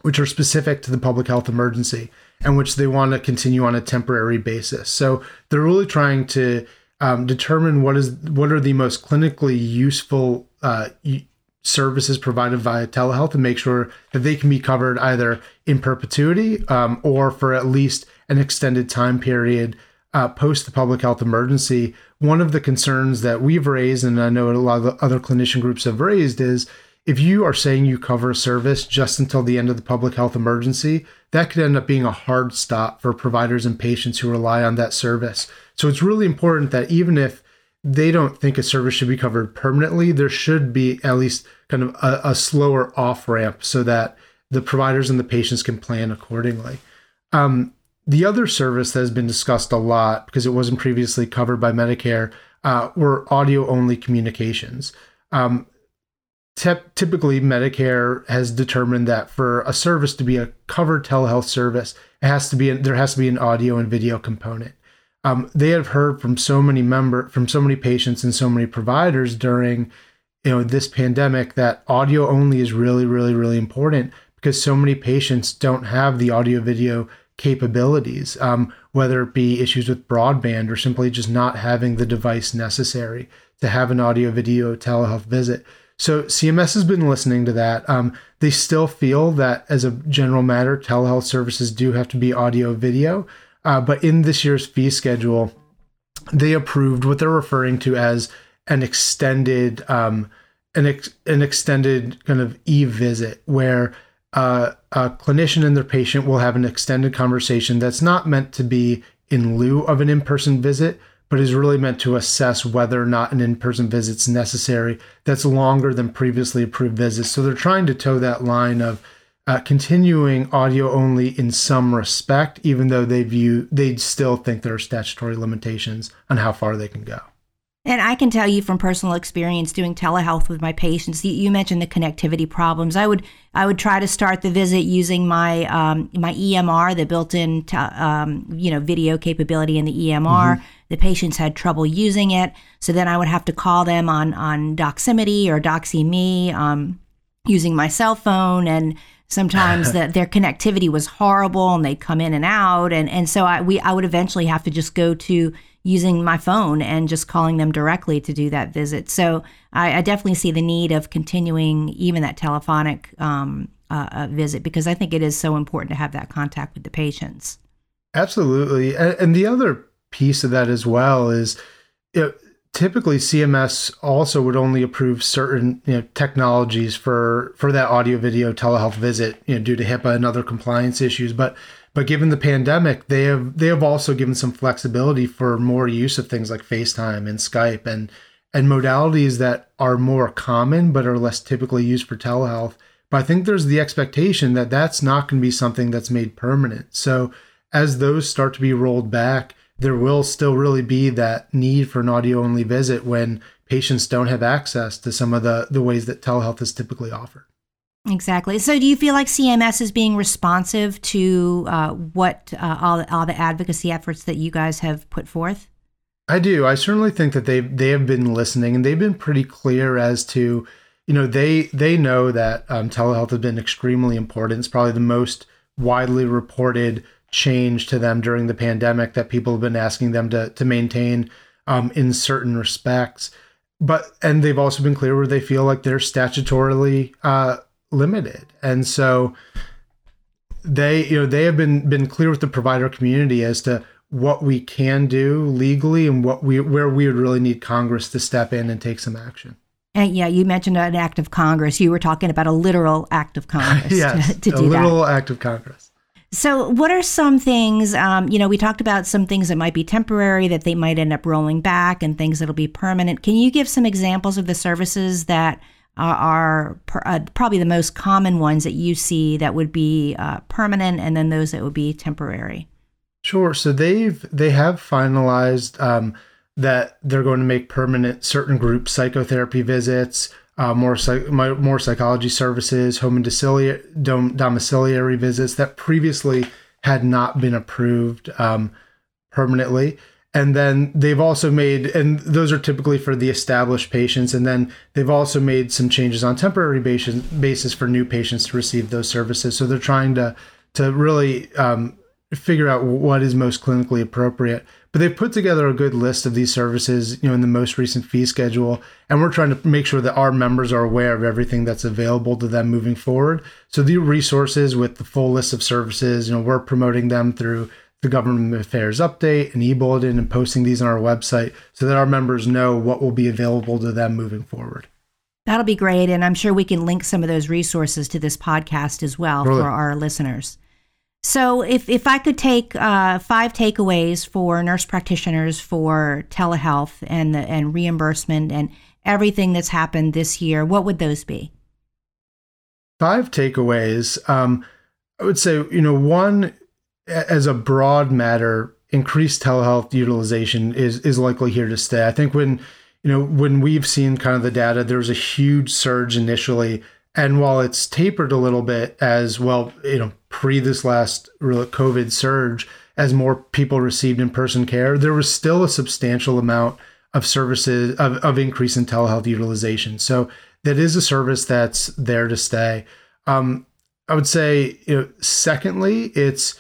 which are specific to the public health emergency and which they want to continue on a temporary basis. So they're really trying to um, determine what is what are the most clinically useful uh, services provided via telehealth and make sure that they can be covered either in perpetuity um, or for at least an extended time period uh, post the public health emergency. One of the concerns that we've raised, and I know a lot of other clinician groups have raised, is if you are saying you cover a service just until the end of the public health emergency, that could end up being a hard stop for providers and patients who rely on that service. So it's really important that even if they don't think a service should be covered permanently. There should be at least kind of a, a slower off ramp so that the providers and the patients can plan accordingly. Um, the other service that has been discussed a lot because it wasn't previously covered by Medicare uh, were audio only communications. Um, typically, Medicare has determined that for a service to be a covered telehealth service, it has to be there has to be an audio and video component um, they have heard from so many member from so many patients and so many providers during you know this pandemic that audio only is really really really important because so many patients don't have the audio video capabilities um, whether it be issues with broadband or simply just not having the device necessary to have an audio video telehealth visit. So cms has been listening to that. Um, they still feel that as a general matter telehealth services do have to be audio video uh, but in this year's fee schedule, they approved what they're referring to as an extended um, an ex- an extended kind of e visit where uh, a clinician and their patient will have an extended conversation that's not meant to be in lieu of an in person visit, but is really meant to assess whether or not an in person visit is necessary. That's longer than previously approved visits. So they're trying to toe that line of uh, continuing audio only in some respect, even though they view they still think there are statutory limitations on how far they can go. And I can tell you from personal experience doing telehealth with my patients. You mentioned the connectivity problems. I would I would try to start the visit using my um, my EMR, the built-in um, you know video capability in the EMR. Mm-hmm. The patients had trouble using it, so then I would have to call them on on Doximity or DoxyMe um, using my cell phone and sometimes [laughs] that their connectivity was horrible and they'd come in and out and and so I we I would eventually have to just go to using my phone and just calling them directly to do that visit. So I, I definitely see the need of continuing even that telephonic um, uh, uh, visit because I think it is so important to have that contact with the patients. Absolutely, and, and the other piece of that as well is. Typically CMS also would only approve certain you know, technologies for for that audio video telehealth visit you know due to HIPAA and other compliance issues. But but given the pandemic they have they have also given some flexibility for more use of things like FaceTime and Skype and and modalities that are more common but are less typically used for telehealth. But I think there's the expectation that that's not going to be something that's made permanent. So as those start to be rolled back there will still really be that need for an audio only visit when patients don't have access to some of the, the ways that telehealth is typically offered. Exactly. So, do you feel like CMS is being responsive to uh, what uh, all, all the advocacy efforts that you guys have put forth? I do. I certainly think that they they have been listening, and they've been pretty clear as to, you know, they they know that um, telehealth has been extremely important. It's probably the most widely reported change to them during the pandemic that people have been asking them to to maintain um, in certain respects. But and they've also been clear where they feel like they're statutorily uh, limited, and so they you know they have been been clear with the provider community as to what we can do legally and what we where we would really need Congress to step in and take some action. And yeah, you mentioned an act of Congress. You were talking about a literal act of Congress [laughs] yes, to, to do a literal that. act of Congress. So, what are some things? Um, you know, we talked about some things that might be temporary, that they might end up rolling back, and things that'll be permanent. Can you give some examples of the services that are, per, uh, probably the most common ones that you see that would be uh, permanent, and then those that would be temporary? Sure. So they've they have finalized um, that they're going to make permanent certain group psychotherapy visits uh, more more psychology services, home and domiciliary, domiciliary visits that previously had not been approved um, permanently. And then they've also made, and those are typically for the established patients. And then they've also made some changes on temporary basis, basis for new patients to receive those services. So they're trying to to really um, figure out what is most clinically appropriate. But they've put together a good list of these services, you know, in the most recent fee schedule, and we're trying to make sure that our members are aware of everything that's available to them moving forward. So the resources with the full list of services, you know, we're promoting them through the government affairs update and e-bulletin and posting these on our website so that our members know what will be available to them moving forward. That'll be great. And I'm sure we can link some of those resources to this podcast as well really? for our listeners. So, if, if I could take uh, five takeaways for nurse practitioners for telehealth and the, and reimbursement and everything that's happened this year, what would those be? Five takeaways. Um, I would say, you know, one as a broad matter, increased telehealth utilization is is likely here to stay. I think when you know when we've seen kind of the data, there was a huge surge initially and while it's tapered a little bit as well, you know, pre this last COVID surge, as more people received in person care, there was still a substantial amount of services of, of increase in telehealth utilization. So that is a service that's there to stay. Um, I would say, you know, secondly, it's,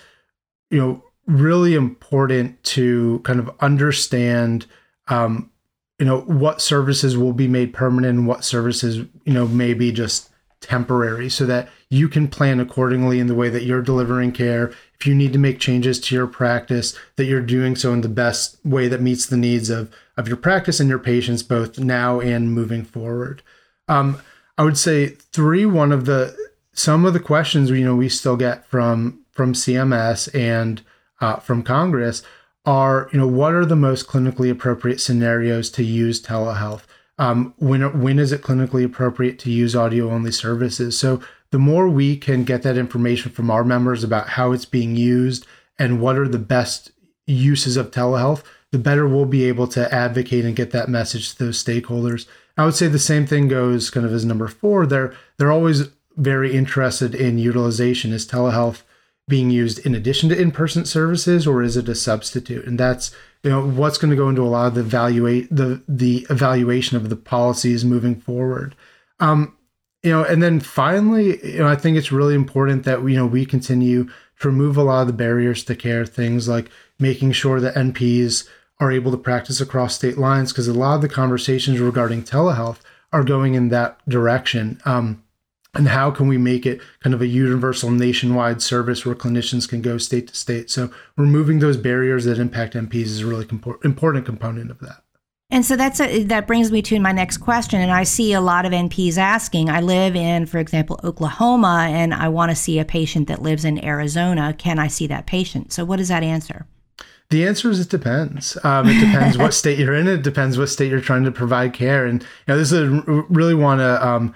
you know, really important to kind of understand um, you know what services will be made permanent and what services you know may be just temporary so that you can plan accordingly in the way that you're delivering care. If you need to make changes to your practice, that you're doing so in the best way that meets the needs of, of your practice and your patients, both now and moving forward. Um, I would say three, one of the some of the questions you know we still get from from CMS and uh, from Congress are you know what are the most clinically appropriate scenarios to use telehealth um, when when is it clinically appropriate to use audio only services? So the more we can get that information from our members about how it's being used and what are the best uses of telehealth, the better we'll be able to advocate and get that message to those stakeholders. I would say the same thing goes kind of as number four. They're they're always very interested in utilization. Is telehealth being used in addition to in-person services or is it a substitute? And that's you know what's going to go into a lot of the evaluate the the evaluation of the policies moving forward. Um, you know, and then finally, you know, I think it's really important that you know we continue to remove a lot of the barriers to care, things like making sure that NPs are able to practice across state lines, because a lot of the conversations regarding telehealth are going in that direction. Um, and how can we make it kind of a universal nationwide service where clinicians can go state to state? So removing those barriers that impact NPs is a really important component of that. And so that's a, that brings me to my next question. And I see a lot of NPs asking. I live in, for example, Oklahoma, and I want to see a patient that lives in Arizona. Can I see that patient? So what does that answer? The answer is it depends. Um, it depends what state you're in. It depends what state you're trying to provide care. And you know, this is really want to um,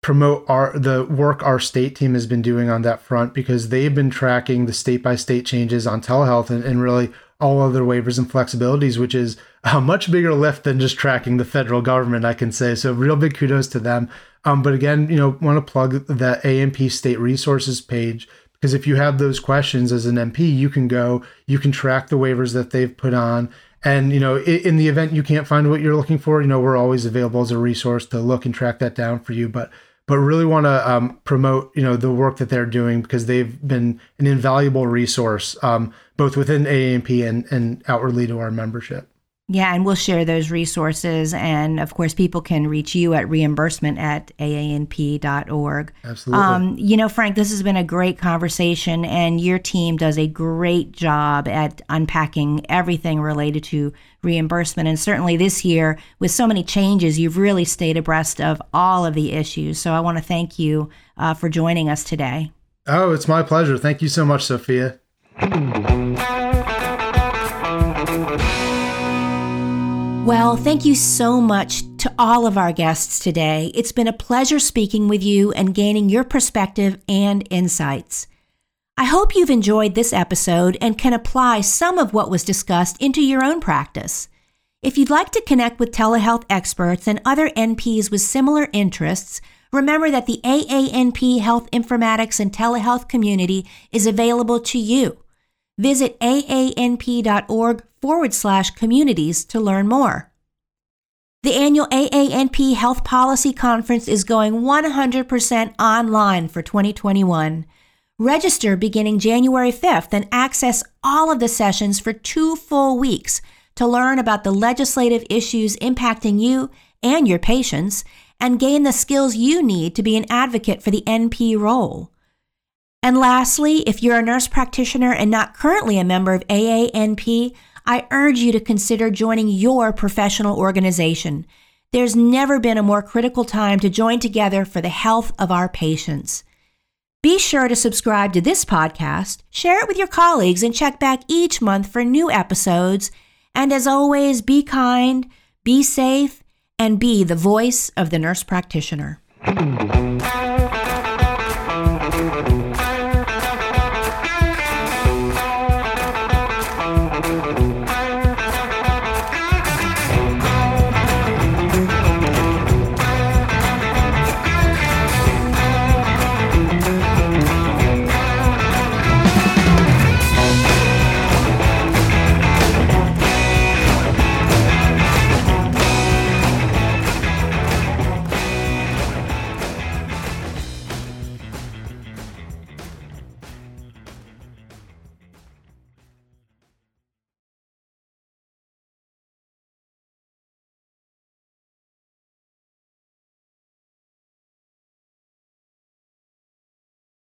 promote our the work our state team has been doing on that front because they've been tracking the state by state changes on telehealth and, and really all other waivers and flexibilities, which is a much bigger lift than just tracking the federal government, I can say. So, real big kudos to them. Um, but again, you know, want to plug the AANP State Resources page because if you have those questions as an NP, you can go, you can track the waivers that they've put on. And, you know, in, in the event you can't find what you're looking for, you know, we're always available as a resource to look and track that down for you. But but really want to um, promote you know the work that they're doing because they've been an invaluable resource um, both within AANP and, and outwardly to our membership. Yeah, and we'll share those resources. And of course, people can reach you at reimbursement at aanp.org. Absolutely. Um, you know, Frank, this has been a great conversation, and your team does a great job at unpacking everything related to reimbursement. And certainly this year, with so many changes, you've really stayed abreast of all of the issues. So I want to thank you uh, for joining us today. Oh, it's my pleasure. Thank you so much, Sophia. [laughs] Well, thank you so much to all of our guests today. It's been a pleasure speaking with you and gaining your perspective and insights. I hope you've enjoyed this episode and can apply some of what was discussed into your own practice. If you'd like to connect with telehealth experts and other NPs with similar interests, remember that the AANP Health Informatics and Telehealth community is available to you. Visit aanp.org forward slash communities to learn more. The annual AANP Health Policy Conference is going 100% online for 2021. Register beginning January 5th and access all of the sessions for two full weeks to learn about the legislative issues impacting you and your patients and gain the skills you need to be an advocate for the NP role. And lastly, if you're a nurse practitioner and not currently a member of AANP, I urge you to consider joining your professional organization. There's never been a more critical time to join together for the health of our patients. Be sure to subscribe to this podcast, share it with your colleagues, and check back each month for new episodes. And as always, be kind, be safe, and be the voice of the nurse practitioner.